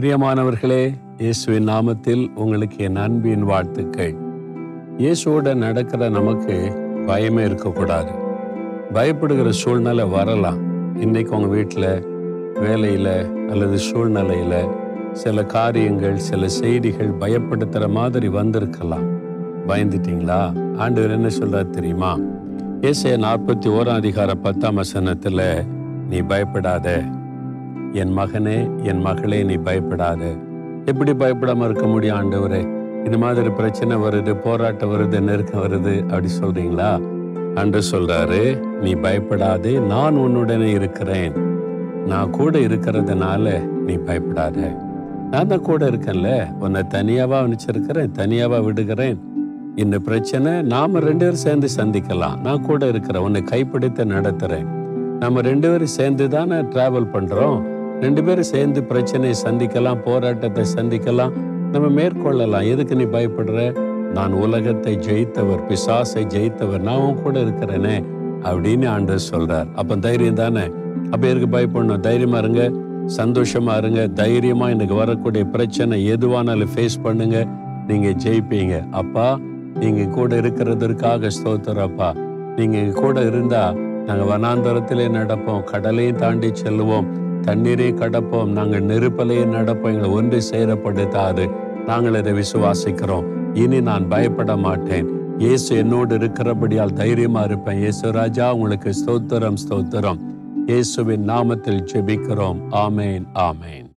பிரியமானவர்களே இயேசுவின் நாமத்தில் உங்களுக்கு என் அன்பின் வாழ்த்துக்கள். இயேசுவோட நடக்கிற நமக்கு பயமே இருக்கக்கூடாது. பயப்படுகிற சூழ்நிலை வரலாம். இன்னைக்கு உங்கள் வீட்டில் வேலையில் அல்லது சூழ்நிலையில் சில காரியங்கள் சில செய்திகள் பயப்படுத்துகிற மாதிரி வந்திருக்கலாம். பயந்துட்டீங்களா? ஆண்டவர் என்ன சொல்கிறார் தெரியுமா? ஏசைய நாற்பத்தி ஓராம் அதிகார பத்தாம் வசனத்தில் நீ பயப்படாத என் மகனே என் மகளே நீ பயப்படாத. எப்படி பயப்படாம இருக்க முடியும் ஆண்டவரே? இந்த மாதிரி பிரச்சனை வருது போராட்டம் வருது நெருக்கம் வருது அப்படி சொல்றீங்களா? அன்று சொல்றாரு நீ பயப்படாதே நான் உன்னுடனே இருக்கிறேன். நான் கூட இருக்கிறதுனால நீ பயப்படாத. நான் தான் கூட இருக்கேன்ல உன்னை தனியாவா நினைச்சிருக்கிறேன் தனியாவா விடுகிறேன். இந்த பிரச்சனை நாம ரெண்டு பேரும் சேர்ந்து சந்திக்கலாம். நான் கூட இருக்கிறேன் உன்னை கைப்பிடித்து நடத்துறேன். நம்ம ரெண்டு பேரும் சேர்ந்து தானே டிராவல் பண்றோம்? ரெண்டு பேரும் சேர்ந்து பிரச்சனையை சந்திக்கலாம் போராட்டத்தை சந்திக்கலாம். நம்ம மேற்கொள்ளலாம். எதுக்கு நீ பயப்படுற? நான் உலகத்தை ஜெயித்தவர் பிசாசை ஜெயித்தவர் நான் உன் கூட இருக்கிறேனே அப்படின்னு ஆண்டவர் சொல்றார். அப்போ தைரியம் தானே? அப்போ எதுக்கு பயப்படணும்? தைரியமா இருங்க. சந்தோஷமா இருங்க. தைரியமா எனக்கு வரக்கூடிய பிரச்சனை எதுவானாலும் ஃபேஸ் பண்ணுங்க. நீங்க ஜெயிப்பீங்க. அப்பா நீங்க கூட இருக்கிறதற்காக ஸ்தோத்திரப்பா நீங்க எங்க கூட இருந்தா நாங்கள் வனாந்தரத்திலே நடப்போம். கடலையும் தாண்டி செல்லுவோம். தண்ணீரை கடப்போம். நாங்கள் நெருப்பலையே நடப்போம். எங்களை ஒன்று சேரப்படுத்தாது. நாங்கள் இதை விசுவாசிக்கிறோம். இனி நான் பயப்பட மாட்டேன். இயேசு என்னோடு இருக்கிறபடியால் தைரியமா இருப்பேன். இயேசு ராஜா உங்களுக்கு ஸ்தோத்திரம் ஸ்தோத்திரம். இயேசுவின் நாமத்தில் ஜெபிக்கிறோம். ஆமேன் ஆமேன்.